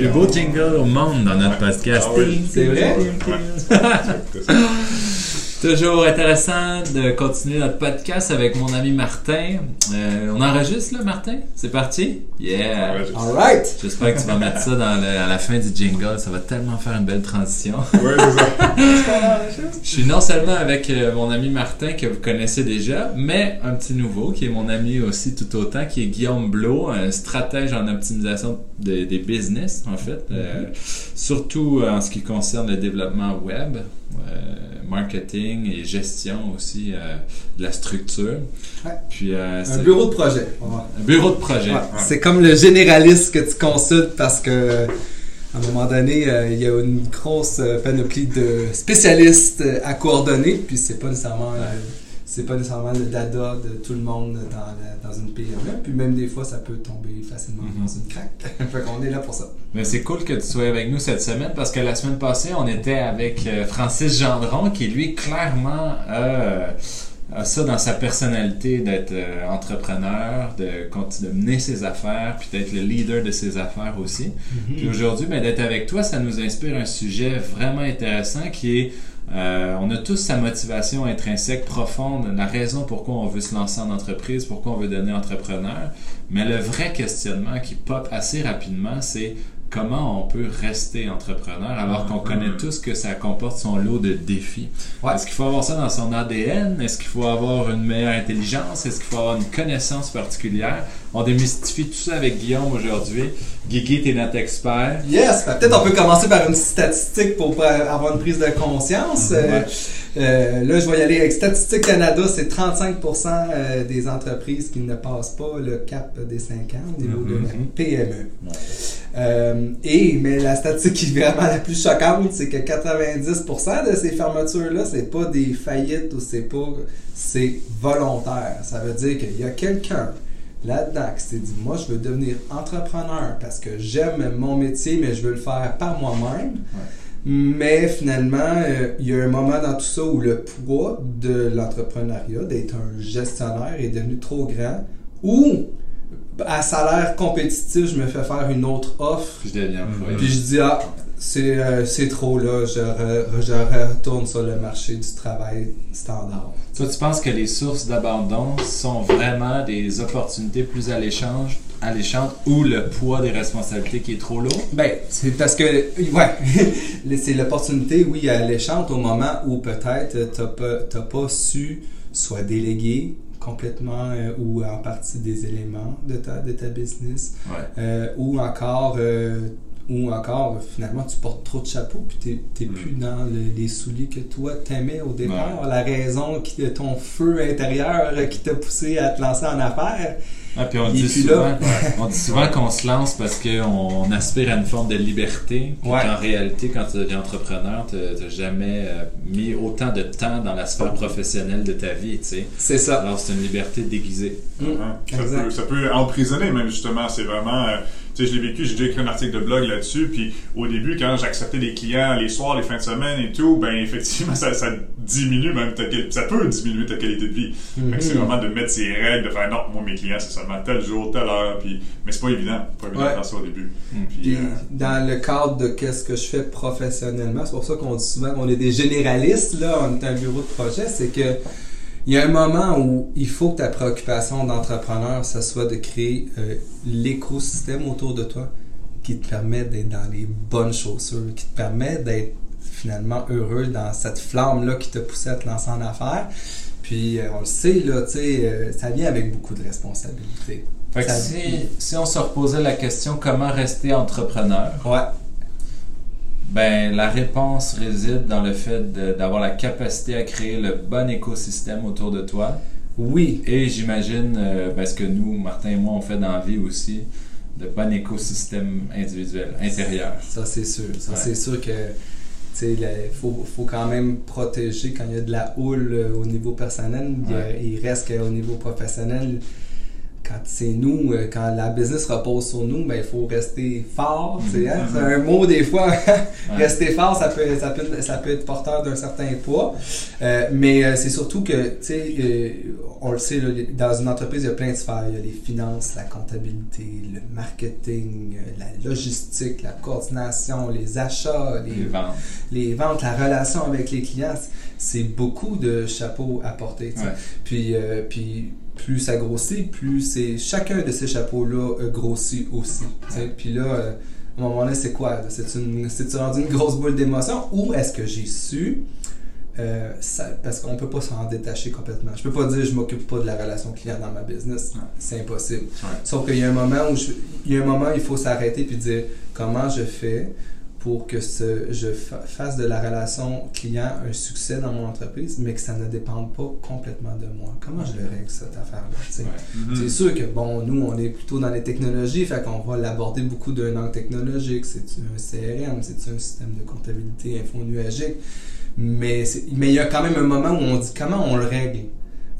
plus beaux jingles au monde dans notre podcast. Ah oui. C'est vrai? Toujours intéressant de continuer notre podcast avec mon ami Martin. Euh, on enregistre là, Martin? C'est parti? Yeah! Alright! J'espère que tu vas mettre ça dans le- à la fin du jingle. Ça va tellement faire une belle transition. Ouais, c'est ça. Je suis non seulement avec euh, mon ami Martin que vous connaissez déjà, mais un petit nouveau qui est mon ami aussi tout autant, qui est Guillaume Blot, un stratège en optimisation de- des business en fait, euh, surtout en ce qui concerne le développement web, euh, marketing et gestion aussi euh, de la structure. Ouais. Puis Un bureau de projet. Un bureau de projet. Ouais. C'est comme le généraliste que tu consultes parce que à un moment donné, euh, il y a une grosse euh, panoplie de spécialistes euh, à coordonner, puis c'est pas nécessairement c'est pas nécessairement le dada de tout le monde dans, dans une PME, puis même des fois ça peut tomber facilement Mhm. dans une craque. fait qu'on est là pour ça. Mais c'est cool que tu sois avec nous cette semaine parce que la semaine passée, on était avec euh, Francis Gendron qui, lui, clairement a, a ça dans sa personnalité d'être euh, entrepreneur, de, de mener ses affaires, puis d'être le leader de ses affaires aussi. Puis aujourd'hui, ben, d'être avec toi, ça nous inspire un sujet vraiment intéressant qui est euh, on a tous sa motivation intrinsèque profonde, la raison pourquoi on veut se lancer en entreprise, pourquoi on veut devenir entrepreneur. Mais le vrai questionnement qui pop assez rapidement, c'est comment on peut rester entrepreneur alors qu'on connaît tous que ça comporte son lot de défis. Ouais. Est-ce qu'il faut avoir ça dans son ADN? Est-ce qu'il faut avoir une meilleure intelligence? Est-ce qu'il faut avoir une connaissance particulière? On démystifie tout ça avec Guillaume aujourd'hui. Guigui, t'es notre expert. Yes! Ben, Peut-être on peut commencer par une statistique pour avoir une prise de conscience. Euh, euh, là, je vais y aller avec Statistique Canada, c'est 35% euh, des entreprises qui ne passent pas le cap des 5 ans au niveau de la Mhm. PME. Euh, et, mais la statistique qui est vraiment la plus choquante, c'est que 90% de ces fermetures-là, c'est pas des faillites ou c'est pas, c'est volontaire. Ça veut dire qu'il y a quelqu'un là-dedans qui s'est dit, moi, je veux devenir entrepreneur parce que j'aime mon métier, mais je veux le faire par moi-même. Mais finalement, euh, il y a un moment dans tout ça où le poids de l'entrepreneuriat, d'être un gestionnaire, est devenu trop grand. Ou, à salaire compétitif, je me fais faire une autre offre. Puis je deviens employé. Puis je dis, ah, c'est euh, c'est trop là, je, re- je retourne sur le marché du travail standard. Toi, tu penses que les sources d'abandon sont vraiment des opportunités plus alléchantes, alléchantes ou le poids des responsabilités qui est trop lourd? Ben, c'est parce que, ouais, c'est l'opportunité, oui, alléchante au moment où peut-être t'as pas, t'as pas su soit déléguer complètement euh, ou en partie des éléments de ta, de ta business, Ouais. euh, ou encore, euh, ou encore, finalement, tu portes trop de chapeaux, puis t'es, t'es Mm. plus dans le- les souliers que toi t'aimais au départ, la raison qui, de ton feu intérieur qui t'a poussé à te lancer en affaires. Ah, puis on dit, souvent, là. on dit souvent qu'on se lance parce qu'on aspire à une forme de liberté. Ouais. qu'en réalité, quand tu deviens entrepreneur, tu n'as jamais euh, mis autant de temps dans la sphère professionnelle de ta vie. tu sais. C'est ça. Alors, c'est une liberté déguisée. Mm. Ça, Exact. peut, ça peut emprisonner même justement. C'est vraiment, euh, tu sais, je l'ai vécu, j'ai déjà écrit un article de blog là-dessus. Puis au début, quand j'acceptais des clients les soirs, les fins de semaine et tout, ben effectivement, ça, ça diminue même ta qualité, ça peut diminuer ta qualité de vie. C'est Mhm. vraiment de mettre ses règles, de faire non, moi mes clients c'est seulement tel jour, telle heure. Puis, mais c'est pas évident, pas évident Ouais. de faire ça au début. Mm. Puis, Puis, euh, dans le cadre de qu'est-ce que je fais professionnellement, c'est pour ça qu'on dit souvent qu'on est des généralistes, là, on est un bureau de projet, c'est que il y a un moment où il faut que ta préoccupation d'entrepreneur, ça soit de créer euh, l'écosystème autour de toi qui te permet d'être dans les bonnes chaussures, qui te permet d'être finalement heureux dans cette flamme-là qui t'a poussé à te lancer en affaires. Puis, euh, on le sait, là, tu sais, euh, ça vient avec beaucoup de responsabilités. Si, si on se reposait la question comment rester entrepreneur, Ouais. Ben la réponse réside dans le fait d'avoir la capacité à créer le bon écosystème autour de toi. Oui, Et j'imagine, euh, ben, ce que nous, Martin et moi, on fait dans la vie aussi, de bon écosystème individuel, intérieur. Ça, c'est sûr. Ça, Ouais. c'est sûr que il faut, faut quand même protéger quand il y a de la houle euh, au niveau personnel. Il, Ouais. il reste qu'au niveau professionnel, quand c'est nous, euh, quand la business repose sur nous, ben il faut rester fort. hein? C'est un mot des fois. rester fort, ça peut, ça peut, ça peut être porteur d'un certain poids. Euh, mais euh, c'est surtout que, tu sais, euh, on le sait, là, dans une entreprise, il y a plein de sphères. Il y a les finances, la comptabilité, le marketing, la logistique, la coordination, les achats, les, Les ventes. les ventes, la relation avec les clients. C'est beaucoup de chapeaux à porter. Ouais. Puis, puis plus ça grossit, plus c'est chacun de ces chapeaux-là euh, grossit aussi. Puis là, euh, à un moment donné, c'est quoi? là? C'est une, c'est rendu une grosse boule d'émotion ou est-ce que j'ai su? euh, ça- parce qu'on peut pas s'en détacher complètement. Je peux pas dire je m'occupe pas de la relation client dans ma business. Ouais. C'est impossible. Ouais. Sauf qu'il y a un moment où je- il y a un moment il faut s'arrêter puis dire comment je fais pour que ce, je fa- fasse de la relation client un succès dans mon entreprise, mais que ça ne dépende pas complètement de moi. Comment je le règle cette affaire-là? Mhm. C'est sûr que, bon, nous, on est plutôt dans les technologies, fait qu'on va l'aborder beaucoup d'un angle technologique. C'est-tu un CRM? C'est-tu un système de comptabilité infonuagique? Mais c'est- mais il y a quand même un moment où on dit comment on le règle?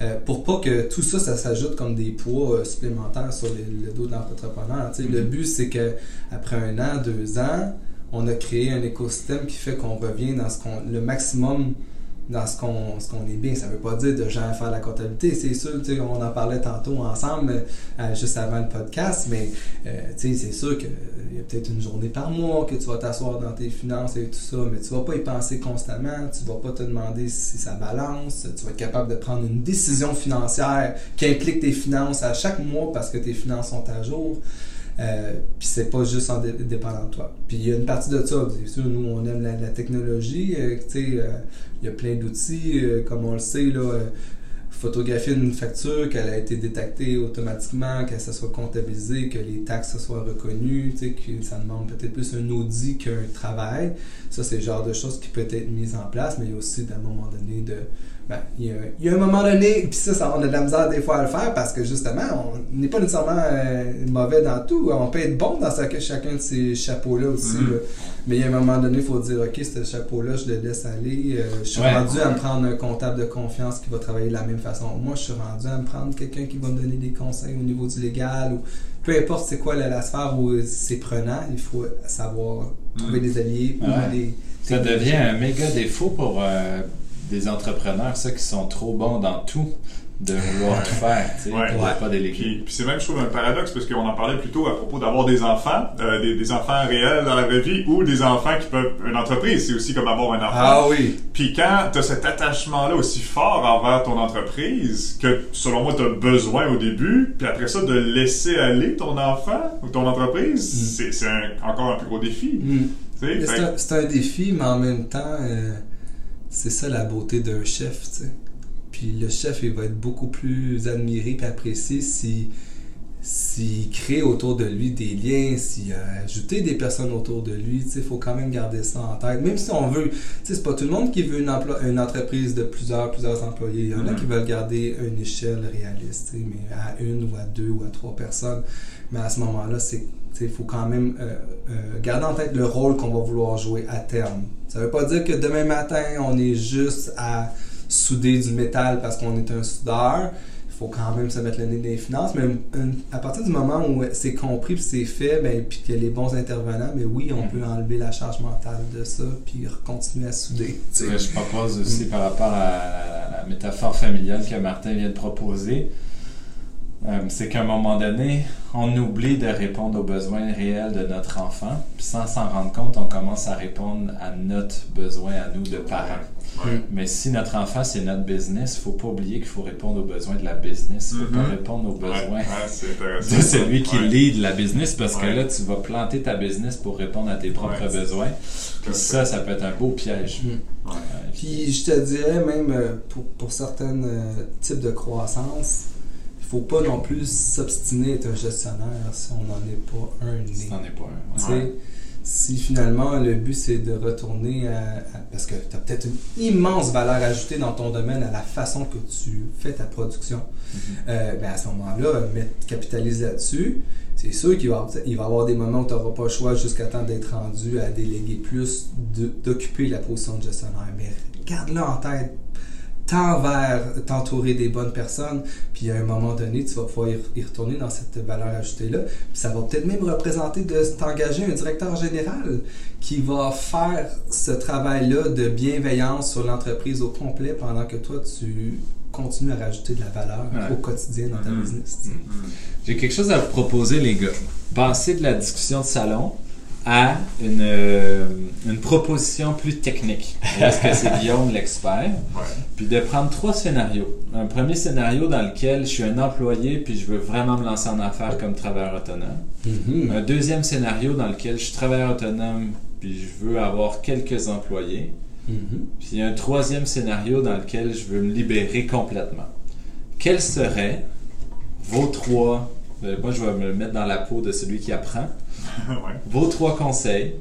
Euh, pour pas que tout ça, ça s'ajoute comme des poids euh, supplémentaires sur le, le dos de l'entrepreneur. Le Mhm. but, c'est que après un an, deux ans, on a créé un écosystème qui fait qu'on revient dans ce qu'on le maximum dans ce qu'on est bien. Ça veut pas dire de jamais faire la comptabilité. C'est sûr, on en parlait tantôt ensemble, euh, juste avant le podcast, mais euh, c'est sûr qu'il y a peut-être une journée par mois que tu vas t'asseoir dans tes finances et tout ça, mais tu vas pas y penser constamment, tu vas pas te demander si ça balance, tu vas être capable de prendre une décision financière qui implique tes finances à chaque mois parce que tes finances sont à jour. Euh, puis c'est pas juste en dé- dépendant de toi. Puis il y a une partie de ça, sûr, nous on aime la, technologie, euh, tu sais, euh, il y a plein d'outils, comme on le sait, là, photographier une facture, qu'elle a été détectée automatiquement, que ça soit comptabilisé, que les taxes soient reconnues, tu sais, que ça demande peut-être plus un audit qu'un travail. Ça, c'est le genre de choses qui peut être mises en place, mais il y a aussi, à un moment donné, de... Ben, il, y a, il y a un moment donné, puis ça, ça, on a de la misère des fois à le faire parce que justement, on n'est pas nécessairement euh, mauvais dans tout. On peut être bon dans sa- chacun de ces chapeaux-là aussi. Mhm. là. Mais il y a un moment donné, il faut dire, OK, ce chapeau-là, je le laisse aller. Euh, je suis Ouais. rendu à me prendre un comptable de confiance qui va travailler de la même façon. Moi, je suis rendu à me prendre quelqu'un qui va me donner des conseils au niveau du légal ou peu importe c'est quoi la, la sphère où c'est prenant, il faut savoir trouver des alliés ou Ouais. des... Ça devient un méga défaut pour euh, des entrepreneurs, ça, qui sont trop bons dans tout, de vouloir tout faire, tu sais, Ouais. Ouais. pas déléguer. Puis, puis c'est même, je trouve, un paradoxe parce qu'on en parlait plutôt à propos d'avoir des enfants, euh, des, des enfants réels dans la vraie vie ou des enfants qui peuvent. Une entreprise, c'est aussi comme avoir un enfant. Ah oui! Puis quand tu as cet attachement-là aussi fort envers ton entreprise, que selon moi tu as besoin au début, puis après ça de laisser aller ton enfant ou ton entreprise, c'est c'est encore un plus gros défi. Mm. Un, c'est un défi, mais en même temps, euh, c'est ça la beauté d'un chef, tu sais. Puis le chef, il va être beaucoup plus admiré et apprécié si s'il crée autour de lui des liens, s'il a ajouté des personnes autour de lui, tu sais, il faut quand même garder ça en tête. Même si on veut, tu sais, c'est pas tout le monde qui veut une, emploi- une entreprise de plusieurs, plusieurs employés. Il y en a Mhm. qui veulent garder une échelle réaliste, mais à une ou à deux ou à trois personnes. Mais à ce moment-là, c'est il faut quand même euh, euh, garder en tête le rôle qu'on va vouloir jouer à terme. Ça veut pas dire que demain matin, on est juste à souder du métal parce qu'on est un soudeur. Il faut quand même se mettre le nez dans les finances. Mais une- à partir du moment où c'est compris puis c'est fait, ben, puis qu'il y a les bons intervenants, mais oui, on Mhm. peut enlever la charge mentale de ça puis continuer à souder. je propose aussi par rapport à la, la métaphore familiale que Martin vient de proposer, euh, c'est qu'à un moment donné, on oublie de répondre aux besoins réels de notre enfant, puis sans s'en rendre compte, on commence à répondre à notre besoin à nous de parents. Ouais. Mais si notre enfant c'est notre business, faut pas oublier qu'il faut répondre aux besoins de la business, faut pas Mhm. répondre aux besoins ouais, de celui qui Ouais. lead la business parce que là tu vas planter ta business pour répondre à tes propres Ouais. besoins. Puis ça, ça peut être un beau piège. Mm. Ouais. Puis je te dirais même euh, pour, pour certains euh, types de croissance, il faut pas non plus s'obstiner à être un gestionnaire si on n'en est pas un Si né. t'en es pas un. Ouais. Si finalement le but c'est de retourner à, à- parce que tu as peut-être une immense valeur ajoutée dans ton domaine à la façon que tu fais ta production, Mhm. euh, ben à ce moment-là, mettre, capitaliser là-dessus, c'est sûr qu'il va, il va y avoir des moments où tu n'auras pas le choix jusqu'à temps d'être rendu à déléguer plus, d'occuper la position de gestionnaire. Mais garde-le en tête. Tends vers t'entourer des bonnes personnes, puis à un moment donné, tu vas pouvoir y, retourner dans cette valeur ajoutée-là. Puis ça va peut-être même représenter de t'engager un directeur général qui va faire ce travail-là de bienveillance sur l'entreprise au complet pendant que toi, tu continues à rajouter de la valeur Ouais. au quotidien dans ta Mhm. business. sais. J'ai quelque chose à vous proposer, les gars. Passer de la discussion de salon à une, euh, une proposition plus technique. Est-ce que c'est Guillaume l'expert? Ouais. Puis de prendre trois scénarios. Un premier scénario dans lequel je suis un employé puis je veux vraiment me lancer en affaires comme travailleur autonome. Mhm. Un deuxième scénario dans lequel je suis travailleur autonome puis je veux avoir quelques employés. Mhm. Puis un troisième scénario dans lequel je veux me libérer complètement. Quels seraient vos trois... euh, Moi, je vais me mettre dans la peau de celui qui apprend. ouais. Vos trois conseils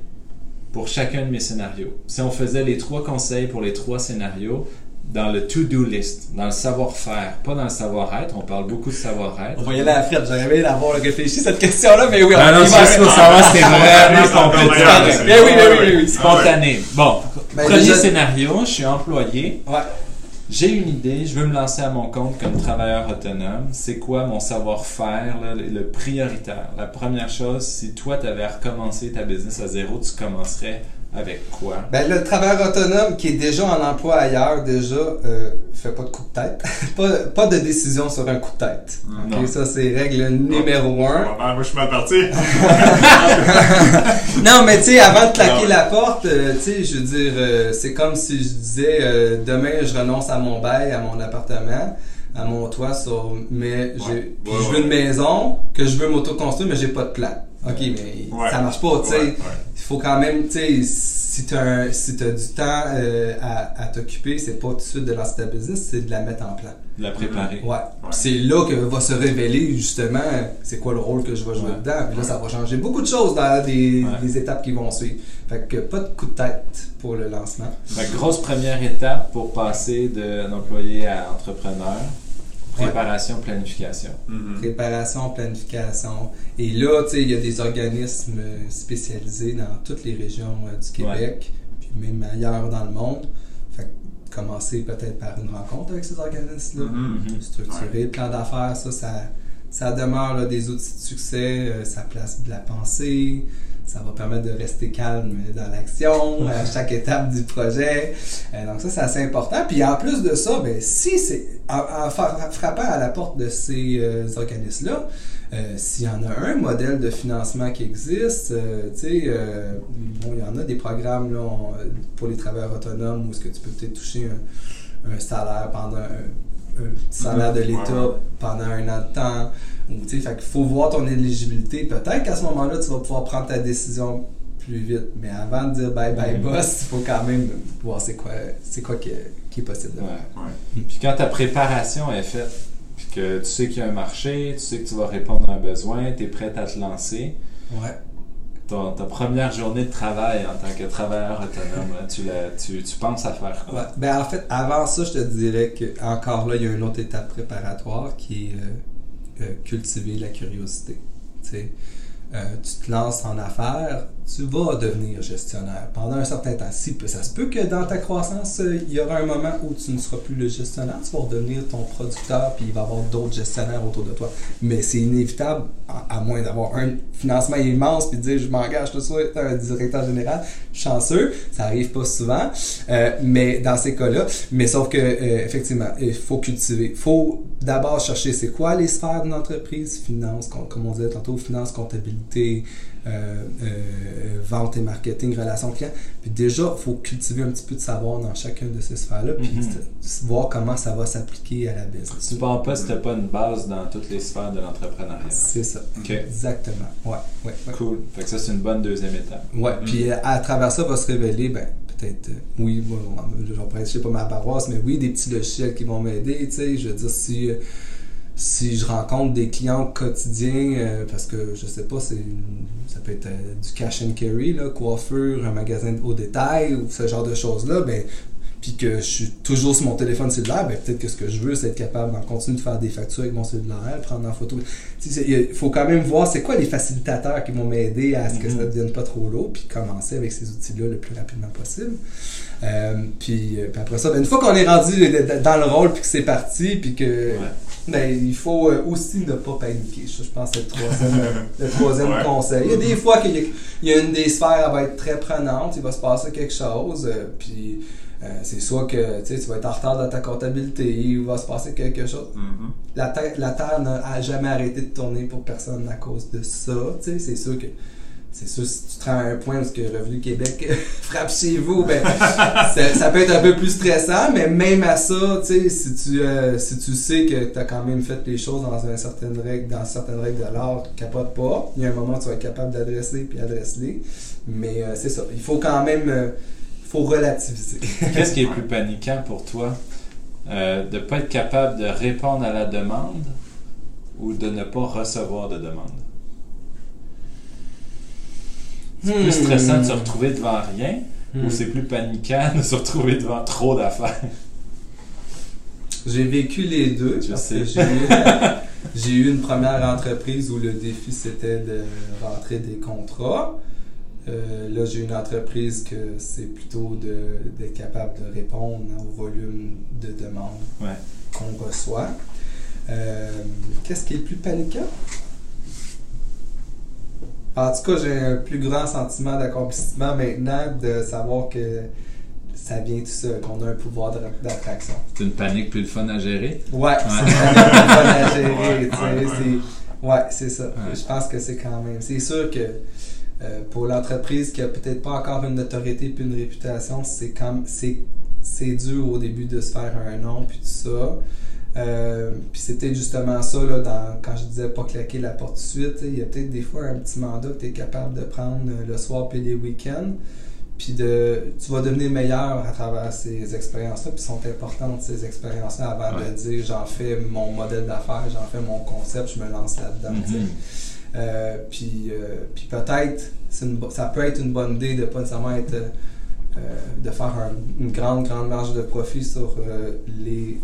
pour chacun de mes scénarios. Si on faisait les trois conseils pour les trois scénarios dans le to-do list, dans le savoir-faire, pas dans le savoir-être, on parle beaucoup de savoir-être. On va y aller à Fred. J'aurais aimé d'avoir réfléchi cette question-là, mais oui, on Ah non, juste pour savoir c'est Ah, vraiment c'est- oui, oui, Ah, oui, ouais. oui. Spontané. Bon, premier scénario, je suis employé. Ouais. J'ai une idée, je veux me lancer à mon compte comme travailleur autonome. C'est quoi mon savoir-faire, le prioritaire? La première chose, si toi, tu avais recommencé ta business à zéro, tu commencerais avec quoi? Ben, le travailleur autonome qui est déjà en emploi ailleurs, déjà, euh, fait pas de coup de tête. pas, pas de décision sur un coup de tête. Mm. Ok, Non. ça, c'est règle numéro un. Bon, ben, moi, je suis mal parti. Non, mais tu sais, avant de claquer Ah la porte, euh, tu sais, je veux dire, euh, c'est comme si je disais, euh, demain, je renonce à mon bail, à mon appartement, à mon toit, sur, mais Ouais. Ouais, je veux ouais. une maison que je veux m'auto-construire, mais j'ai pas de plan. Ok, mais Ouais. ça marche pas, tu sais. Ouais, ouais. Il faut quand même, tu sais, si tu as, si t'as du temps euh, à, à t'occuper, c'est pas tout de suite de lancer ta business, c'est de la mettre en plan. De la préparer. Ouais. C'est là que va se révéler justement c'est quoi le rôle que je vais jouer Ouais. dedans. Puis là, Ouais. ça va changer beaucoup de choses dans les, Ouais. les étapes qui vont suivre. Fait que pas de coup de tête pour le lancement. Fait grosse première étape pour passer d'un employé à entrepreneur. Préparation, planification. Mhm. Préparation, planification. Et là, tu sais, il y a des organismes spécialisés dans toutes les régions euh, du Québec, puis même ailleurs dans le monde. Fait que commencer peut-être par une rencontre avec ces organismes-là. Mhm. Mhm. structurer, le plan d'affaires, ça, ça, ça demeure là, des outils de succès, euh, ça place de la pensée, ça va permettre de rester calme dans l'action à chaque étape du projet. Euh, donc ça, c'est assez important. Puis en plus de ça, ben, si c'est en, en fra- frappant à la porte de ces euh, organismes-là, euh, s'il y en a un modèle de financement qui existe, euh, tu sais, bon, il y en a des programmes là, on- pour les travailleurs autonomes où est-ce que tu peux peut-être toucher un, un salaire pendant un, un salaire de l'État pendant un an de temps. Ou, tu sais, fait qu'il faut voir ton éligibilité. Peut-être qu'à ce moment-là, tu vas pouvoir prendre ta décision plus vite. Mais avant de dire bye bye Mhm. boss, il faut quand même voir c'est quoi, c'est quoi qui est, qui est possible de Ouais. faire. Ouais. Puis quand ta préparation est faite, puis que tu sais qu'il y a un marché, tu sais que tu vas répondre à un besoin, tu es prêt à te lancer, Ouais. ton- ta première journée de travail en tant que travailleur autonome, là, tu, la- tu, tu penses à faire quoi? Ouais. Ben, en fait, avant ça, je te dirais que encore là, il y a une autre étape préparatoire qui est euh, cultiver la curiosité. Euh, tu te lances en affaires, tu vas devenir gestionnaire pendant un certain temps. Si, ça se peut que dans ta croissance, euh, il y aura un moment où tu ne seras plus le gestionnaire, tu vas redevenir ton producteur, puis il va y avoir d'autres gestionnaires autour de toi. Mais c'est inévitable, à, moins d'avoir un financement immense, puis de dire je m'engage tout de suite un directeur général. Chanceux, ça arrive pas souvent, euh, mais dans ces cas-là, mais sauf que euh, effectivement, il faut cultiver, faut d'abord chercher c'est quoi les sphères d'une entreprise, finance, com- comme on disait tantôt, finance, comptabilité, euh, euh, vente et marketing, relations clients. Puis déjà, il faut cultiver un petit peu de savoir dans chacune de ces sphères-là, puis Mhm. voir comment ça va s'appliquer à la business. Tu pars pas si t'as pas une base dans toutes les sphères de l'entrepreneuriat. C'est ça. Exactement. Ouais, ouais, ouais. Cool. Fait que ça, c'est une bonne deuxième étape. Ouais, puis euh, à travers ça va se révéler, ben, peut-être, euh, oui, moi, je sais pas ma paroisse, mais oui, des petits logiciels qui vont m'aider, tu sais, je veux dire, si, si je rencontre des clients quotidiens, euh, parce que, je sais pas, c'est, ça peut être euh, du cash and carry, là, coiffure, un magasin au détail, ou ce genre de choses-là, ben, puis que je suis toujours sur mon téléphone cellulaire, ben peut-être que ce que je veux, c'est être capable d'en continuer de faire des factures avec mon cellulaire, prendre en photo. Il faut quand même voir c'est quoi les facilitateurs qui vont m'aider à ce que ça ne devienne pas trop lourd, puis commencer avec ces outils-là le plus rapidement possible. Euh, puis, euh, puis, après ça, ben, une fois qu'on est rendu dans le rôle, puis que c'est parti, puis que ben, il faut euh, aussi ne pas paniquer. Je, pense que c'est le troisième, le troisième conseil. Il y a des fois qu'il y, a une des sphères, elle va être très prenante, il va se passer quelque chose, puis euh, c'est soit que tu vas être en retard dans ta comptabilité, il va se passer quelque chose. Mm-hmm. la, terre, la Terre n'a jamais arrêté de tourner pour personne à cause de ça. C'est sûr que c'est sûr, si tu te rends à un point où que Revenu Québec frappe chez vous, ben, ça, peut être un peu plus stressant, mais même à ça, si tu, euh, si tu sais que tu as quand même fait les choses dans une certaine règle, dans certaines règles de l'art, capote pas. Il y a un moment où tu vas être capable d'adresser puis adresser-les. Mais euh, c'est ça. Il faut quand même faut relativiser. Qu'est-ce qui est plus paniquant pour toi? Euh, De ne pas être capable de répondre à la demande ou de ne pas recevoir de demande? C'est plus hmm. stressant de se retrouver devant rien ou hmm. c'est plus paniquant de se retrouver devant trop d'affaires? J'ai vécu les deux. Je sais. J'ai eu une première entreprise où le défi c'était de rentrer des contrats. Euh, là, j'ai une entreprise que c'est plutôt d'être capable de répondre au volume de demandes qu'on reçoit. Euh, qu'est-ce qui est plus paniquant? En tout cas, j'ai un plus grand sentiment d'accomplissement maintenant de savoir que ça vient tout seul, qu'on a un pouvoir d'attraction. C'est une panique plus de fun à gérer? Ouais, c'est une panique plus fun à gérer. Ouais, c'est ça. Je pense que c'est quand même. C'est sûr que euh, pour l'entreprise qui a peut-être pas encore une notoriété puis une réputation, c'est comme c'est c'est dur au début de se faire un nom puis tout ça. Euh, puis c'était justement ça là, dans, quand je disais pas claquer la porte de suite. Il y a peut-être des fois un petit mandat que tu es capable de prendre le soir puis les week-ends. Puis de, tu vas devenir meilleur à travers ces expériences-là. Puis sont importantes ces expériences-là avant de dire j'en fais mon modèle d'affaires, j'en fais mon concept, je me lance là-dedans. Mm-hmm. Euh, puis, euh, puis peut-être, ça peut être une bonne idée de pas nécessairement être, euh, de faire une grande, grande marge de profit sur les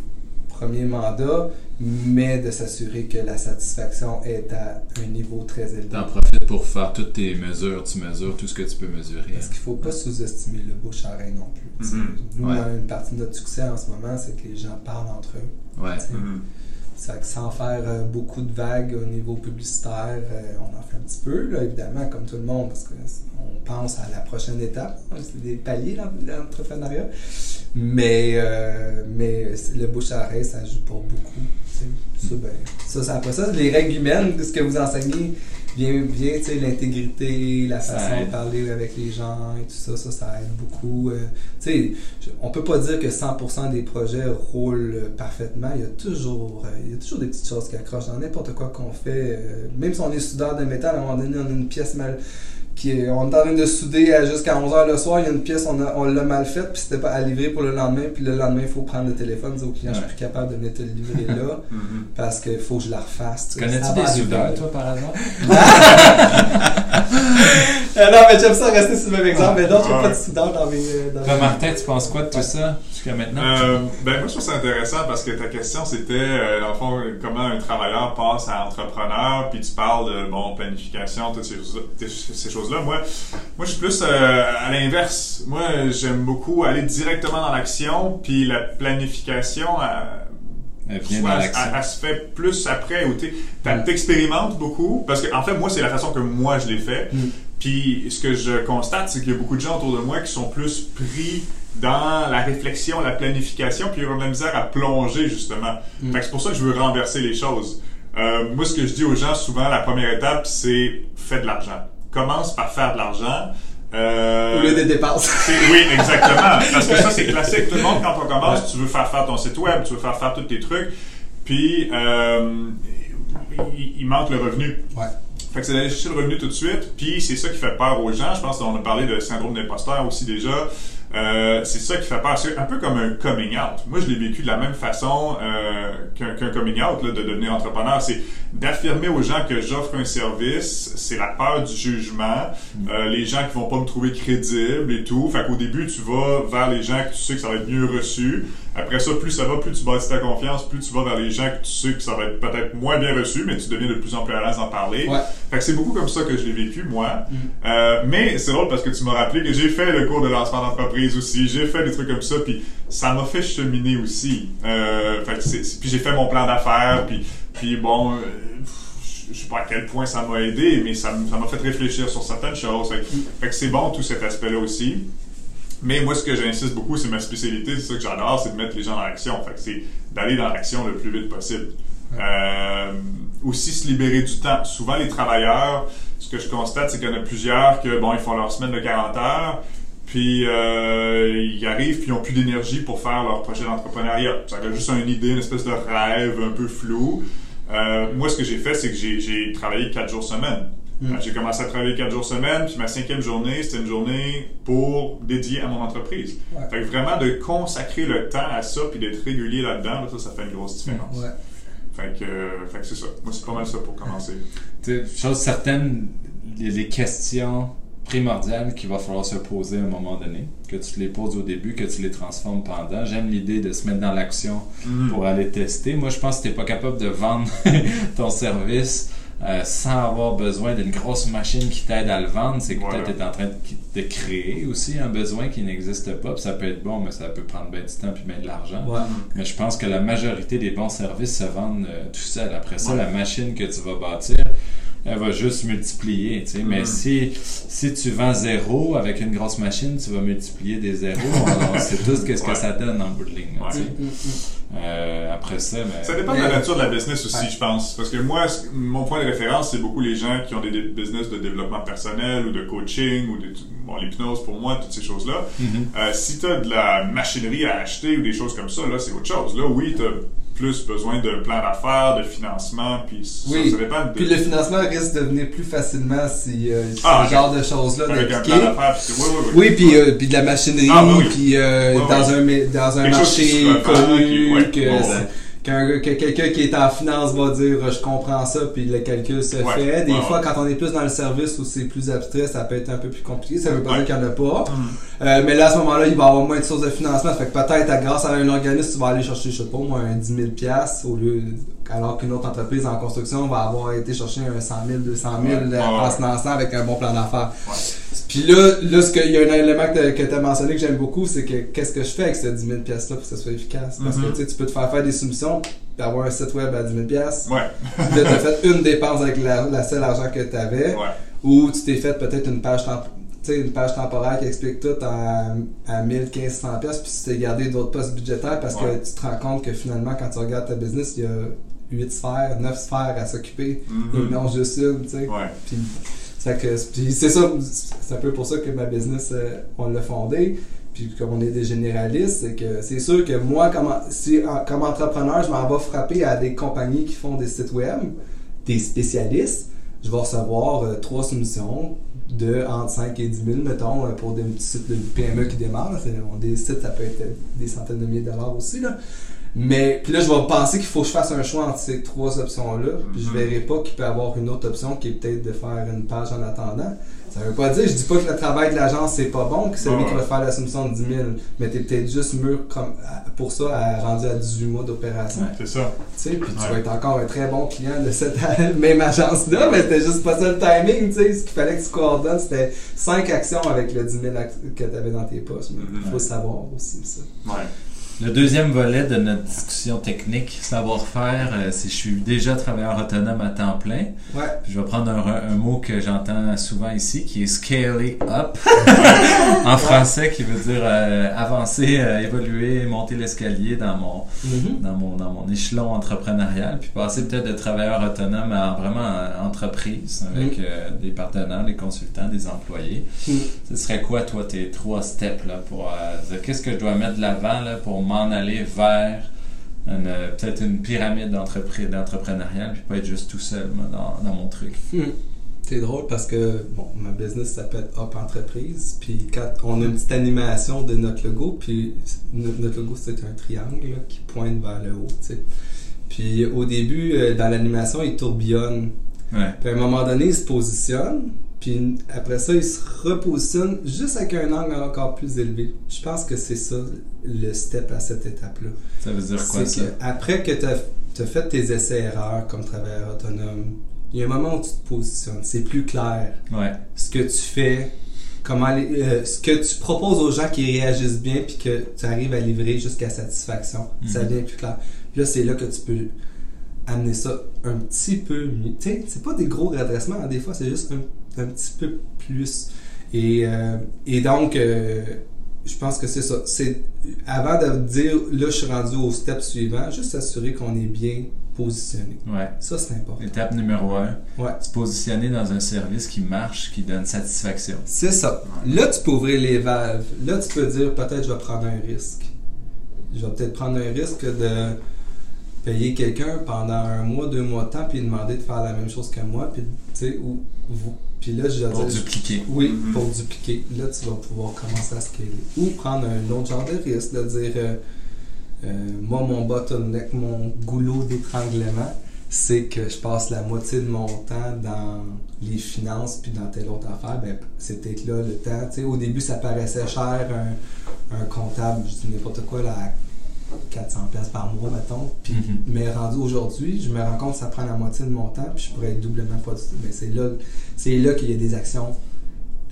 premiers mandats, mais de s'assurer que la satisfaction est à un niveau très élevé. Tu en profites pour faire toutes tes mesures, tu mesures tout ce que tu peux mesurer. Parce qu'il ne faut pas sous-estimer le bouche à non plus. Mm-hmm. Nous, une partie de notre succès en ce moment, c'est que les gens parlent entre eux. Ouais. Ça, sans faire euh, beaucoup de vagues au niveau publicitaire, euh, on en fait un petit peu, là, évidemment, comme tout le monde, parce qu'on pense à la prochaine étape. C'est des paliers dans l'entrepreneuriat. Mais, euh, mais le bouche à oreille, ça joue pour beaucoup. Ça, ben, ça, ça, après ça, les règles humaines, ce que vous enseignez, bien, bien l'intégrité, la façon de parler avec les gens et tout ça, ça, ça aide beaucoup. Euh, tu sais, on peut pas dire que 100% des projets roulent parfaitement. Il y a toujours, euh, il y a toujours des petites choses qui accrochent dans n'importe quoi qu'on fait. Euh, même si on est soudeur de métal, à un moment donné, on a une pièce mal on est en train de souder jusqu'à 11h le soir, il y a une pièce, on, on l'a mal faite, puis c'était pas à livrer pour le lendemain, puis le lendemain, il faut prendre le téléphone, dire au client, je suis plus capable de te le livrer là, mm-hmm. parce qu'il faut que je la refasse. Connais-tu des soudeurs, toi, par hasard? Euh, non, mais j'aime ça rester sur le même exemple, mais d'autres, je pas de dans mes... Dans toi, Martin, tu penses quoi de tout ça, jusqu'à maintenant? Euh, ben, moi, je trouve ça intéressant, parce que ta question, c'était, euh, dans le fond, comment un travailleur passe à entrepreneur, puis tu parles de, bon, planification, toutes ces, ces choses là Moi, moi, je suis plus euh, à l'inverse. Moi, j'aime beaucoup aller directement dans l'action, puis la planification, elle, se fait plus après, où tu mm. t'expérimentes beaucoup, parce que en fait, moi, c'est la façon que moi je l'ai fait. Mm. Puis ce que je constate, c'est qu'il y a beaucoup de gens autour de moi qui sont plus pris dans la réflexion, la planification, puis ils ont de la misère à plonger justement. Mm. c'est pour ça que je veux renverser les choses. Euh, moi, ce que je dis aux gens souvent, la première étape, c'est fais de l'argent commence par faire de l'argent. Euh, Au lieu des dépenses. oui, exactement. Parce que ça, c'est classique. Tout le monde, quand on commence, tu veux faire faire ton site web, tu veux faire faire tous tes trucs, puis euh, il, manque le revenu. Ouais. Fait que c'est d'aller chercher le revenu tout de suite, puis c'est ça qui fait peur aux gens. Je pense qu'on a parlé de syndrome d'imposteur aussi déjà. euh, c'est ça qui fait peur. C'est un peu comme un coming out. Moi, je l'ai vécu de la même façon euh, qu'un coming out, là, de devenir entrepreneur. C'est d'affirmer aux gens que j'offre un service. C'est la peur du jugement. Mm. Euh, les gens qui vont pas me trouver crédible et tout. Fait qu'au début, tu vas vers les gens que tu sais que ça va être mieux reçu. Après ça, plus ça va, plus tu bâtis ta confiance, plus tu vas vers les gens que tu sais que ça va être peut-être moins bien reçu, mais tu deviens de plus en plus à l'aise d'en parler. Ouais. Fait que c'est beaucoup comme ça que je l'ai vécu, moi. Euh, mais c'est drôle parce que tu m'as rappelé que j'ai fait le cours de lancement d'entreprise aussi. J'ai fait des trucs comme ça, puis ça m'a fait cheminer aussi. Euh, fait que puis j'ai fait mon plan d'affaires, puis, puis bon, euh, je- sais pas à quel point ça m'a aidé, mais ça m'a fait réfléchir sur certaines choses. Fait, que- fait que c'est bon tout cet aspect-là aussi. Mais moi, ce que j'insiste beaucoup, c'est ma spécialité, c'est ça que j'adore, c'est de mettre les gens dans l'action. Fait c'est d'aller dans l'action le plus vite possible. Euh, aussi se libérer du temps. Souvent, les travailleurs, ce que je constate, c'est qu'il y en a plusieurs que, bon, ils font leur semaine de 40 heures, puis euh, ils arrivent, puis ils n'ont plus d'énergie pour faire leur projet d'entrepreneuriat. Ça a juste une idée, une espèce de rêve un peu flou. Euh, moi, ce que j'ai fait, c'est que j'ai- j'ai travaillé quatre jours semaine. Mm. Euh, J'ai commencé à travailler quatre jours semaine, puis ma cinquième journée, c'était une journée pour dédier à mon entreprise. Ouais. Fait que vraiment de consacrer le temps à ça, puis d'être régulier là-dedans, là, ça, ça fait une grosse différence. Ouais. Fait que, euh, fait que c'est ça. Moi, c'est pas mal ça pour commencer. Chose certaine, les, questions primordiales qu'il va falloir se poser à un moment donné, que tu te les poses au début, que tu les transformes pendant. J'aime l'idée de se mettre dans l'action Mhm. pour aller tester. Moi, je pense que tu n'es pas capable de vendre ton service euh, sans avoir besoin d'une grosse machine qui t'aide à le vendre. C'est que Voilà. peut-être tu es en train de, de créer aussi un besoin qui n'existe pas. Puis ça peut être bon, mais ça peut prendre bien du temps puis bien de l'argent. Ouais. Mais je pense que la majorité des bons services se vendent euh, tout seul. Après ça, Ouais. la machine que tu vas bâtir, elle va juste multiplier. tu sais. Mais Mhm. si, si tu vends zéro avec une grosse machine, tu vas multiplier des zéros. on, on sait tous qu'est-ce que Ouais. ça donne en bout de ligne. là, tu sais. Ouais. Mm, mm, Euh, après ça, mais... Ça dépend de la nature de la business aussi, Ouais. je pense. Parce que moi, ce- mon point de référence, c'est beaucoup les gens qui ont des business de développement personnel ou de coaching ou de, bon, l'hypnose pour moi, toutes ces choses-là. Mhm. Euh, si tu as de la machinerie à acheter ou des choses comme ça, là, c'est autre chose. Là, oui, tu as plus besoin de plan d'affaires, de financement, puis ça, Oui. ça dépend de... Puis le financement risque de venir plus facilement si euh, Ah, ce genre de choses-là avec un plan d'affaires, puis oui, oui, oui. Oui, puis euh, puis de la machinerie, Ah, oui. puis euh, dans un dans un Quelque marché connu, qui- ouais, que, ouais, ouais. Que quelqu'un qui est en finance va dire je comprends ça, puis le calcul se Ouais, fait. Des ouais, fois, ouais. quand on est plus dans le service où c'est plus abstrait, ça peut être un peu plus compliqué. Ça veut pas dire qu'il n'y en a pas. Mhm. Euh, mais là, à ce moment-là, il va y avoir moins de sources de financement. Fait que peut-être, à- grâce à un organisme, tu vas aller chercher, je sais pas, moi, un 10 000 piastres au lieu, alors qu'une autre entreprise en construction va avoir été chercher un 100 000, 200 000 Ouais. en se lançant avec un bon plan d'affaires. Ouais. Puis là, là, ce y a un élément que tu as mentionné que j'aime beaucoup, c'est que qu'est-ce que je fais avec ces 10 000 piastres-là pour que ça soit efficace? Parce que tu sais, tu peux te faire faire des soumissions, puis avoir un site web à 10 000 piastres. Ouais. Là, tu as fait une dépense avec la, la seule argent que tu avais ou tu t'es fait peut-être une page une page temporaire qui explique tout à, à 1500 pièces puis tu t'es gardé d'autres postes budgétaires parce que tu te rends compte que finalement quand tu regardes ta business il y a 8 sphères, 9 sphères à s'occuper et non juste une tu sais Ouais. puis c'est ça c'est un peu pour ça que ma business euh, on l'a fondée puis comme on est des généralistes c'est que c'est sûr que moi comme si en- comme entrepreneur je m'en vais frapper à des compagnies qui font des sites web des spécialistes je vais recevoir euh, trois soumissions de entre 5 et 10 000, mettons, pour des petits sites de PME qui démarrent. on- Des sites, ça peut être des centaines de milliers de dollars aussi. Là. Mais puis là, je vais penser qu'il faut que je fasse un choix entre ces trois options-là. Puis je Mhm. verrai pas qu'il peut y avoir une autre option qui est peut-être de faire une page en attendant. Ça veut pas dire, je dis pas que le travail de l'agence c'est pas bon, que c'est lui Ouais, qui va faire la soumission de 10 000, mais t'es peut-être juste mûr comme, pour ça à, rendu à 18 mois d'opération. C'est ça. Tu sais, puis tu Ouais. vas être encore un très bon client de cette même agence-là, mais c'était juste pas ça le timing, tu sais. Ce qu'il fallait que tu coordonnes, c'était 5 actions avec le 10 000 ac- que tu avais dans tes poches. Mais il Mhm. faut savoir aussi ça. Ouais. Le deuxième volet de notre discussion technique, savoir-faire, euh, c'est je suis déjà travailleur autonome à temps plein. Ouais. Je vais prendre un, un mot que j'entends souvent ici, qui est scaling up, en français, qui veut dire euh, avancer, euh, évoluer, monter l'escalier dans mon, Mhm. dans mon dans mon échelon entrepreneurial, puis passer peut-être de travailleur autonome à vraiment euh, entreprise avec Mhm. euh, des partenaires, des consultants, des employés. Mhm. Ce serait quoi, toi, tes trois steps là, pour qu'est-ce que je dois mettre de l'avant là, pour m'en aller vers euh, peut-être une pyramide d'entreprise d'entrepreneurial, puis pas être juste tout seul moi, dans, dans mon truc. Hmm. C'est drôle parce que bon, ma business s'appelle Up Entreprise, puis quand on a une petite animation de notre logo, puis no- notre logo c'est un triangle là, qui pointe vers le haut, tu sais. Puis au début, euh, dans l'animation, il tourbillonne. Ouais. Puis à un moment donné, il se positionne, puis après ça, il se repositionne juste avec un angle encore plus élevé. Je pense que c'est ça le step à cette étape-là. Ça veut dire quoi, ça? que après que tu as, fait tes essais-erreurs comme travailleur autonome, il y a un moment où tu te positionnes. C'est plus clair Ouais. ce que tu fais, comment les- euh, ce que tu proposes aux gens qui réagissent bien puis que tu arrives à livrer jusqu'à satisfaction. Ça Mhm. devient plus clair. Puis là, c'est là que tu peux amener ça un petit peu mieux. Tu sais, c'est pas des gros redressements, hein, des fois, c'est juste un, un petit peu plus. Et, euh, et donc, euh, je pense que c'est ça. C'est avant de dire là, je suis rendu au step suivant, juste s'assurer qu'on est bien positionné. Ouais. Ça, c'est important. Étape numéro un, Ouais. se positionner dans un service qui marche, qui donne satisfaction. C'est ça. Là, tu peux ouvrir les valves. Là, tu peux dire peut-être je vais prendre un risque. Je vais peut-être prendre un risque de payer quelqu'un pendant un mois, deux mois de temps, puis demander de faire la même chose que moi, puis tu sais, ou vous. Puis là, je vais Pour dire- dupliquer. Oui, Mhm. pour dupliquer. Là, tu vas pouvoir commencer à scaler. Ou prendre un autre genre de risque, de dire euh, euh, moi, mon bottleneck, mon goulot d'étranglement, c'est que je passe la moitié de mon temps dans les finances puis dans telle autre affaire. Ben, c'est peut-être là le temps. Tu sais, au début, ça paraissait cher, un, un comptable, je dis n'importe quoi, là, 400$ piastres par mois, mettons. Puis, Mhm. mais rendu aujourd'hui, je me rends compte que ça prend la moitié de mon temps, puis je pourrais être doublement productif. Mais c'est là, c'est là qu'il y a des actions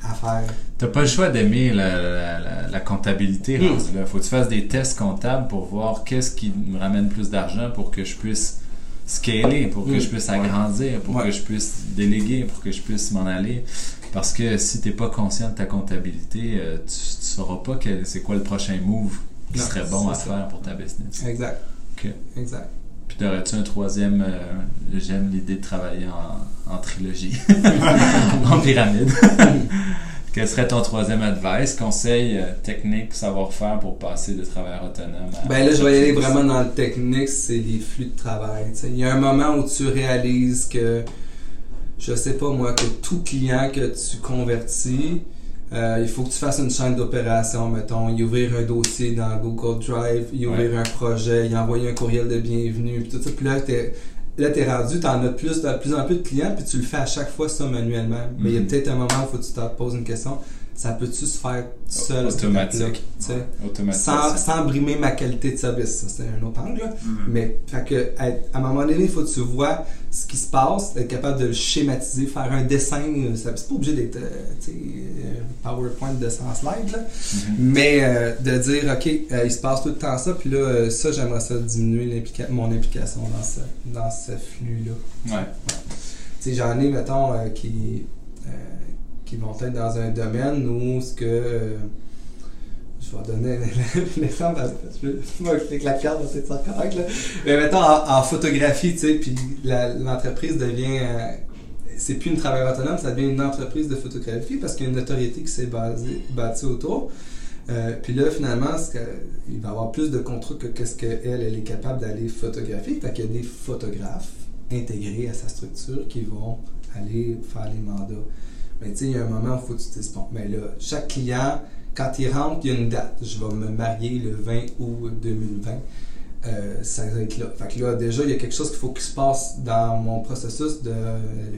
à faire. T'as pas le choix d'aimer la, la- la- la comptabilité. Rendu là. Faut que tu fasses des tests comptables pour voir qu'est-ce qui me ramène plus d'argent pour que je puisse scaler, pour que Hmm. je puisse agrandir, pour Ouais. que je puisse déléguer, pour que je puisse m'en aller. Parce que si t'es pas conscient de ta comptabilité, euh, tu, tu sauras pas c'est quoi le prochain move qui Non, serait bon à ça. faire pour ta business. Exact. Ok. Exact. Puis t'aurais-tu un troisième euh, J'aime l'idée de travailler en, en trilogie, en pyramide. Quel serait ton troisième advice, conseil euh, technique, savoir-faire pour passer de travailleur autonome à... Ben là, je vais y aller vraiment dans le technique, c'est les flux de travail. Il y a un moment où tu réalises que, je sais pas moi, que tout client que tu convertis, euh, il faut que tu fasses une chaîne d'opération, mettons, y ouvrir un dossier dans Google Drive, y ouvrir un projet, y envoyer un courriel de bienvenue, puis tout ça. Puis là, t'es, là, t'es rendu, t'en as plus, de plus en plus de clients, puis tu le fais à chaque fois ça manuellement. Mais il y a Mhm. peut-être un moment où faut que tu te poses une question, ça peut-tu se faire seul? Automatique. sans, sans brimer ma qualité de service. Ça, c'est un autre angle. là. Mhm. Mais fait que, à, à un moment donné, il faut que tu vois ce qui se passe, être capable de le schématiser, faire un dessin. euh, C'est pas obligé d'être euh, euh, PowerPoint de 100 slides, là. Mhm. mais euh, de dire, OK, euh, il se passe tout le temps ça, puis là, ça, j'aimerais ça diminuer mon implication dans ce, dans ce flux-là. Ouais. Tu sais, j'en ai, mettons, qui, qui vont être dans un domaine où ce que. euh, je vais donner l'exemple, je vais expliquer la carte, c'est ça correct, là. Mais mettons, en, photographie, tu sais, puis l'entreprise devient. euh, c'est plus une travailleur autonome, ça devient une entreprise de photographie parce qu'il y a une notoriété qui s'est bâtie autour. Euh, puis là, finalement, ce que- il va y avoir plus de contrats que qu'est-ce qu'elle, elle est capable d'aller photographier. Fait qu'il y a des photographes intégrés à sa structure qui vont aller faire les mandats. Mais il y a un moment où il faut que tu dises, mais là, chaque client, quand il rentre, il y a une date. Je vais me marier le 20 août 2020. Euh, ça va être là. Fait que là, déjà, il y a quelque chose qu'il faut qu'il se passe dans mon processus de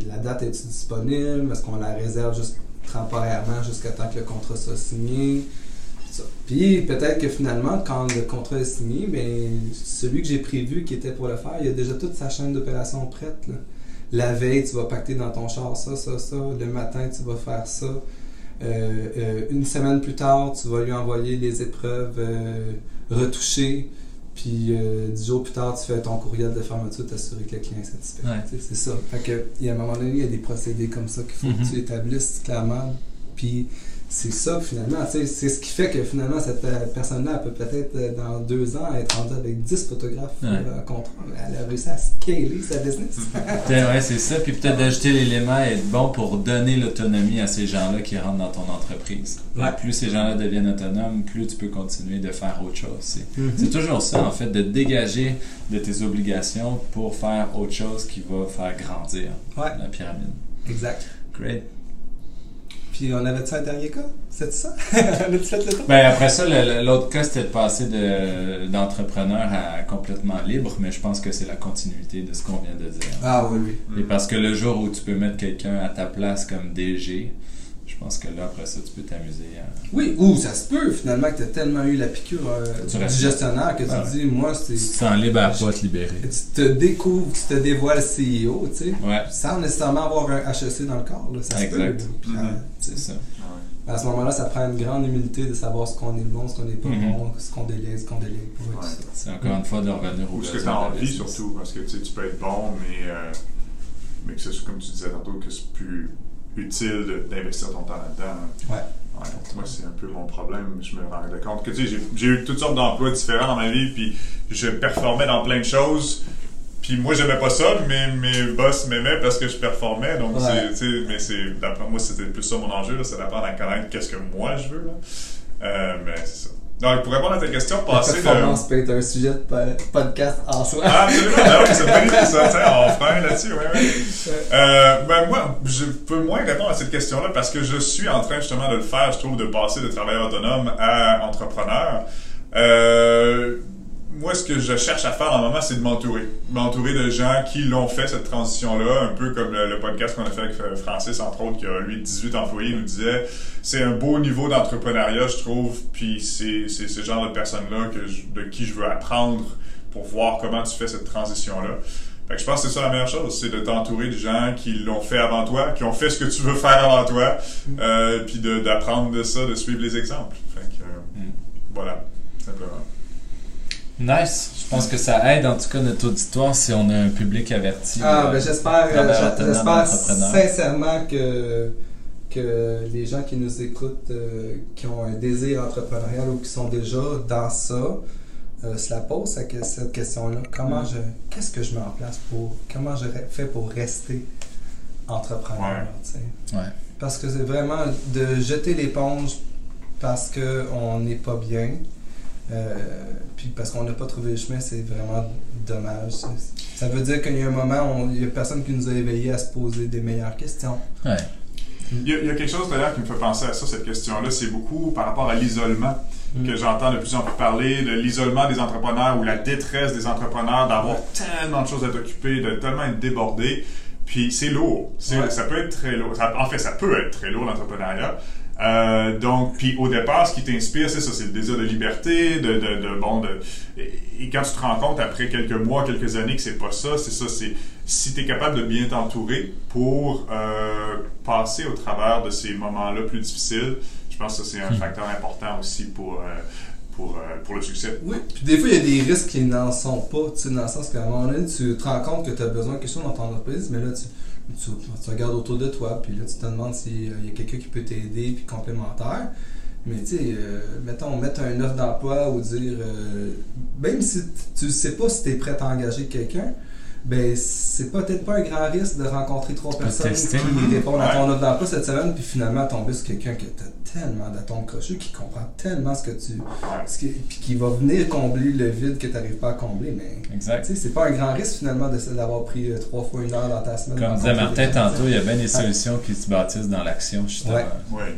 la date est disponible, est-ce qu'on la réserve juste temporairement jusqu'à temps que le contrat soit signé? Puis peut-être que finalement, quand le contrat est signé, ben, celui que j'ai prévu qui était pour le faire, il a déjà toute sa chaîne d'opération prête. La veille, tu vas pacter dans ton char ça, ça, ça. Le matin, tu vas faire ça. Euh, euh, une semaine plus tard, tu vas lui envoyer les épreuves euh, retouchées. Puis dix jours plus tard, tu fais ton courriel de fermeture, t'assurer que le client est satisfait. Ouais. C'est ça. Fait que, il y a un moment donné, il y a des procédés comme ça qu'il faut que tu établisses clairement. Puis c'est ça finalement. tu sais, C'est ce qui fait que finalement, cette euh, personne-là, peut peut-être euh, dans deux ans être rendue avec 10 photographes Ouais. euh, à contrat. Elle a réussi à scaler sa business. Ouais, c'est ça. Puis peut-être d'ajouter l'élément et être bon pour donner l'autonomie à ces gens-là qui rentrent dans ton entreprise. Ouais. Plus ces gens-là deviennent autonomes, plus tu peux continuer de faire autre chose. C'est, Mhm. c'est toujours ça, en fait, de dégager de tes obligations pour faire autre chose qui va faire grandir la pyramide. exact. Great. Puis on avait-tu un dernier cas? C'est ça? on fait le tour? Ben après ça, l'autre cas, c'était de passer de- d'entrepreneur à complètement libre, mais je pense que c'est la continuité de ce qu'on vient de dire. Ah oui, oui. Et parce que le jour où tu peux mettre quelqu'un à ta place comme DG, je pense que là, après ça, tu peux t'amuser à... Oui, ou ça se peut finalement que tu as tellement eu la piqûre euh, Tu du restes- gestionnaire que tu te dis, moi, c'est. Tu te sens libre à pas te libérer. Tu te découvres, tu te dévoiles CEO, tu sais, Ouais, sans nécessairement avoir un HEC dans le corps. Là, ça se peut. Exact. euh, tu sais, c'est ça. À ce moment-là, ça prend une grande humilité de savoir ce qu'on est bon, ce qu'on n'est pas Mhm. bon, ce qu'on délègue, ce qu'on délègue pas. Ouais. C'est encore une fois de revenir au Ou ce que tu as envie surtout, parce que tu sais, tu peux être bon, mais, euh, mais que c'est comme tu disais tantôt, que c'est plus utile d'investir ton temps là-dedans. Ouais. Ouais, moi, c'est un peu mon problème. Je me rendais compte que tu sais, j'ai- eu toutes sortes d'emplois différents dans ma vie, puis je performais dans plein de choses. Puis moi, j'aimais pas ça, mais mes boss m'aimaient parce que je performais. Donc, Ouais. c'est, tu sais, mais c'est, d'après moi, c'était plus ça mon enjeu, là, c'est d'apprendre à connaître qu'est-ce que moi je veux. Là. Euh, mais c'est ça. Donc, pour répondre à ta question, La passer de. performance peut être un sujet de po- podcast en soi. Ah, absolument. Ah oui, c'est une idée, ça. Tiens, on là-dessus. Ouais, ouais. Euh, ben, moi, je peux moins répondre à cette question-là parce que je suis en train justement de le faire, je trouve, de passer de travailleur autonome à entrepreneur. Euh, moi, ce que je cherche à faire en moment, c'est de m'entourer. M'entourer de gens qui l'ont fait, cette transition-là, un peu comme le, le podcast qu'on a fait avec euh, Francis, entre autres, qui a, lui, 18 employés, nous disait, c'est un beau niveau d'entrepreneuriat, je trouve, puis c'est ce genre de personnes-là de qui je veux apprendre pour voir comment tu fais cette transition-là. Fait que je pense que c'est ça la meilleure chose, c'est de t'entourer de gens qui l'ont fait avant toi, qui ont fait ce que tu veux faire avant toi, euh, puis de- d'apprendre de ça, de suivre les exemples. Fait que, euh, Mm. voilà, simplement. Nice. Je pense que ça aide en tout cas notre auditoire si on a un public averti. Ah, euh, ben j'espère, euh, j'espère sincèrement que, que les gens qui nous écoutent, euh, qui ont un désir entrepreneurial ou qui sont déjà dans ça, euh, se la posent cette, question-là. Comment Mm. je, qu'est-ce que je mets en place pour, comment je fais pour rester entrepreneur, Ouais. Ouais. Parce que c'est vraiment de jeter l'éponge parce qu'on n'est pas bien. Euh, puis parce qu'on n'a pas trouvé le chemin, c'est vraiment dommage. Ça veut dire qu'il y a un moment, on- il n'y a personne qui nous a éveillés à se poser des meilleures questions. Ouais. Il y, a, il y a quelque chose d'ailleurs qui me fait penser à ça, cette question-là, c'est beaucoup par rapport à l'isolement Mm. que j'entends de plus en plus parler, de l'isolement des entrepreneurs ou la détresse des entrepreneurs d'avoir tellement de choses à t'occuper, de tellement être débordé. Puis c'est lourd. Ouais. Ça peut être très lourd. Ça- en fait, ça peut être très lourd, l'entrepreneuriat. Euh, donc, puis au départ, ce qui t'inspire, c'est ça, c'est le désir de liberté, de, de, de bon, de, et, quand tu te rends compte après quelques mois, quelques années que c'est pas ça, c'est ça, c'est si tu es capable de bien t'entourer pour euh, passer au travers de ces moments-là plus difficiles, je pense que c'est un Hmm. facteur important aussi pour, euh, pour, euh, pour le succès. Oui, puis des fois, il y a des risques qui n'en sont pas, tu sais, dans le sens qu'à un moment donné, tu te rends compte que tu as besoin de quelque chose dans ton entreprise, mais là, tu, tu, regardes autour de toi, puis là, tu te demandes s'il y a quelqu'un qui peut t'aider, puis complémentaire. Mais tu sais, euh, mettons, mettre un offre d'emploi ou dire, euh, même si tu sais pas si tu es prêt à engager quelqu'un, ben c'est peut-être pas un grand risque de rencontrer trois personnes tester. qui répondent à ton offre d'emploi cette semaine, puis finalement tomber sur quelqu'un qui a tellement d'atomes crochus, qui comprend tellement ce que tu, ce qui, puis qui va venir combler le vide que tu n'arrives pas à combler. Mais Exact. tu sais, c'est pas un grand risque finalement de- d'avoir pris euh, trois fois une heure dans ta semaine. Comme disait Martin tantôt, il y a bien des solutions qui se bâtissent dans l'action, justement. Ouais. Ouais. Ouais.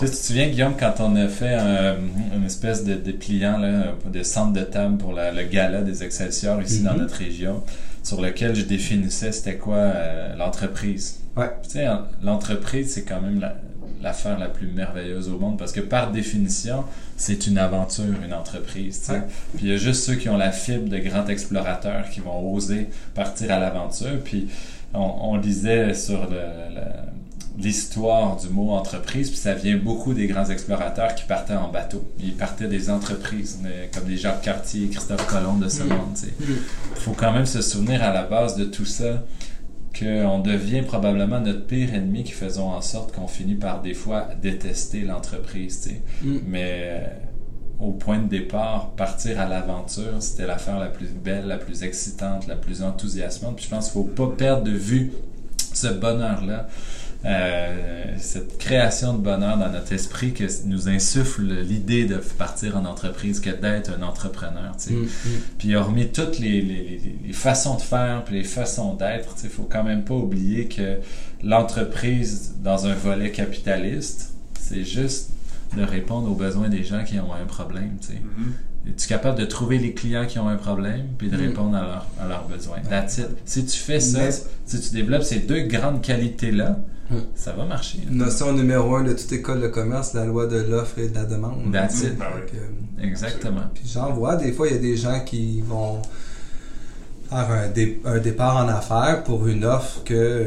Tu te souviens, Guillaume, quand on a fait un- une espèce de dépliant, là, de centre de table pour la- le gala des Excelsior ici dans notre région, sur lequel je définissais c'était quoi euh, l'entreprise. Ouais. Tu sais, en- l'entreprise, c'est quand même la- l'affaire la plus merveilleuse au monde parce que par définition, c'est une aventure, une entreprise. tu sais. Ouais. Puis il y a juste ceux qui ont la fibre de grands explorateurs qui vont oser partir à l'aventure. Puis on, on lisait sur le- le- l'histoire du mot entreprise, puis ça vient beaucoup des grands explorateurs qui partaient en bateau. Ils partaient des entreprises, comme des Jacques Cartier, Christophe Colomb de ce monde. Il faut quand même se souvenir à la base de tout ça qu'on devient probablement notre pire ennemi qui faisons en sorte qu'on finit par des fois détester l'entreprise. Mm. Mais euh, au point de départ, partir à l'aventure, c'était l'affaire la plus belle, la plus excitante, la plus enthousiasmante. Puis je pense qu'il ne faut pas perdre de vue ce bonheur-là euh, cette création de bonheur dans notre esprit que nous insuffle l'idée de partir en entreprise que d'être un entrepreneur. tu sais. Mm, mm. Puis hormis toutes les, les, les- les façons de faire puis les façons d'être, il faut quand même pas oublier que l'entreprise dans un volet capitaliste, c'est juste de répondre aux besoins des gens qui ont un problème. tu sais. Mhm. Es-tu capable de trouver les clients qui ont un problème puis de Mm. répondre à, leur- à leurs besoins? That's it. Si tu fais ça, si tu développes ces deux grandes qualités-là. ça va marcher. Notion numéro un de toute école de commerce, la loi de l'offre et de la demande. That's it. Fait que, Exactement. Puis j'en vois, des fois, il y a des gens qui vont faire un, dé- un départ en affaires pour une offre que... euh,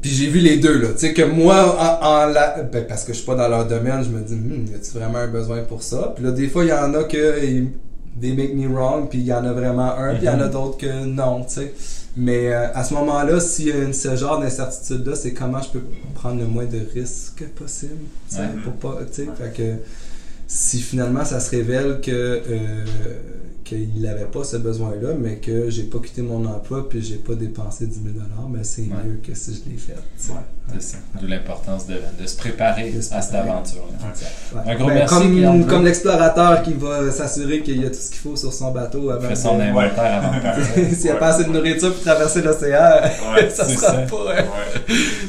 puis j'ai vu les deux, là. Tu sais, que moi, en, en la... ben, parce que je suis pas dans leur domaine, je me dis, hmm, y a-tu vraiment un besoin pour ça? Puis là, des fois, il y en a que... ils- They make me wrong, puis il y en a vraiment un, puis il y en a Mhm. d'autres que non, tu sais. Mais euh, à ce moment-là, s'il y a une, ce genre d'incertitude-là, c'est comment je peux prendre le moins de risques possible, sais, Ouais. pour pas, tu sais, fait que si finalement ça se révèle que euh, qu'il n'avait pas ce besoin-là, mais que j'ai pas quitté mon emploi puis j'ai pas dépensé 10 000 mais c'est Ouais. mieux que si je l'ai fait. tu sais. C'est ça. D'où l'importance de, de se préparer De se à cette aventure-là. Ouais. Un gros Ben, merci, comme, comme l'explorateur qui va s'assurer qu'il y a tout ce qu'il faut sur son bateau avant Fait son de- inventaire avant. S'il n'y a Ouais. pas assez de nourriture pour traverser l'océan, Ouais, ça c'est sera ça. pas, Ouais.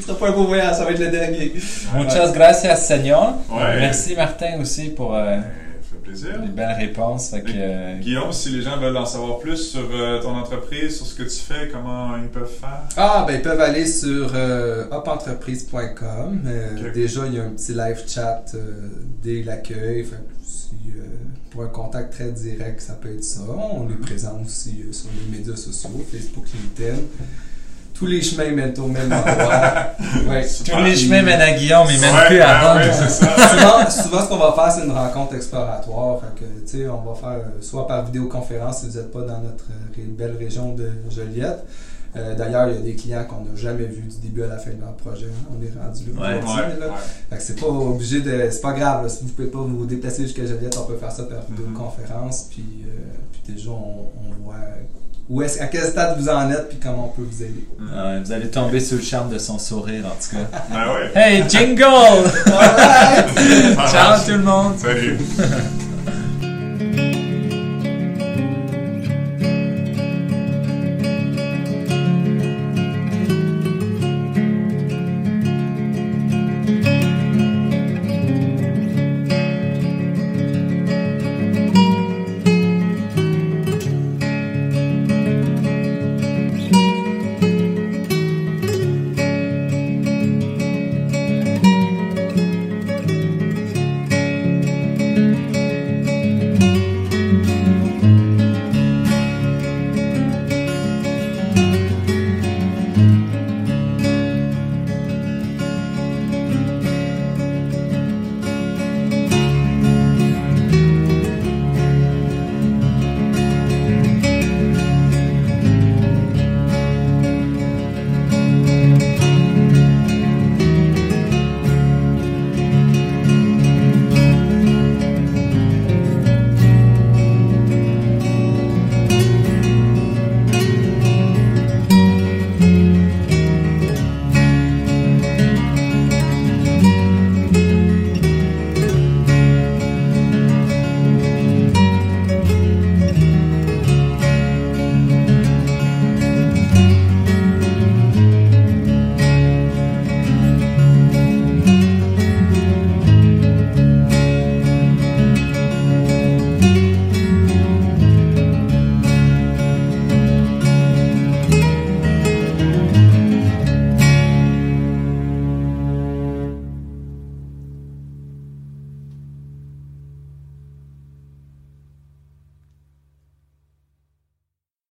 ça sera pas un beau voyage, ça va être le dernier. Muchas gracias, Seigneur. Ouais. Merci, Martin, aussi, pour euh, plaisir. les belles réponses. Fait que, euh, Guillaume, si les gens veulent en savoir plus sur euh, ton entreprise, sur ce que tu fais, comment ils peuvent faire? Ah, ben ils peuvent aller sur euh, upentreprise.com. Euh. Déjà, il y a un petit live chat euh, dès l'accueil. Si, euh, pour un contact très direct, ça peut être ça. On est présent aussi euh, sur les médias sociaux, Facebook, LinkedIn. Tous les chemins mènent au même endroit. Ouais. tous les chemins mènent à Guillaume, ils mènent Ouais, plus à Rome. ouais, c'est ça. souvent, souvent, ce qu'on va faire, c'est une rencontre exploratoire. Fait que, tu sais, on va faire euh, soit par vidéoconférence si vous n'êtes pas dans notre euh, belle région de Joliette. Euh, D'ailleurs, il y a des clients qu'on n'a jamais vus du début à la fin de leur projet. On est rendu là. Ouais, c'est pas obligé de. C'est pas grave. là. Si vous pouvez pas vous déplacer jusqu'à Joliette, on peut faire ça par Mhm. vidéoconférence. Puis, euh, puis déjà, on, on voit où est à quel stade vous en êtes puis comment on peut vous aider? Vous allez tomber sous le charme de son sourire, en tout cas. Ben ouais. Hey, jingle! Ciao tout le monde! Salut.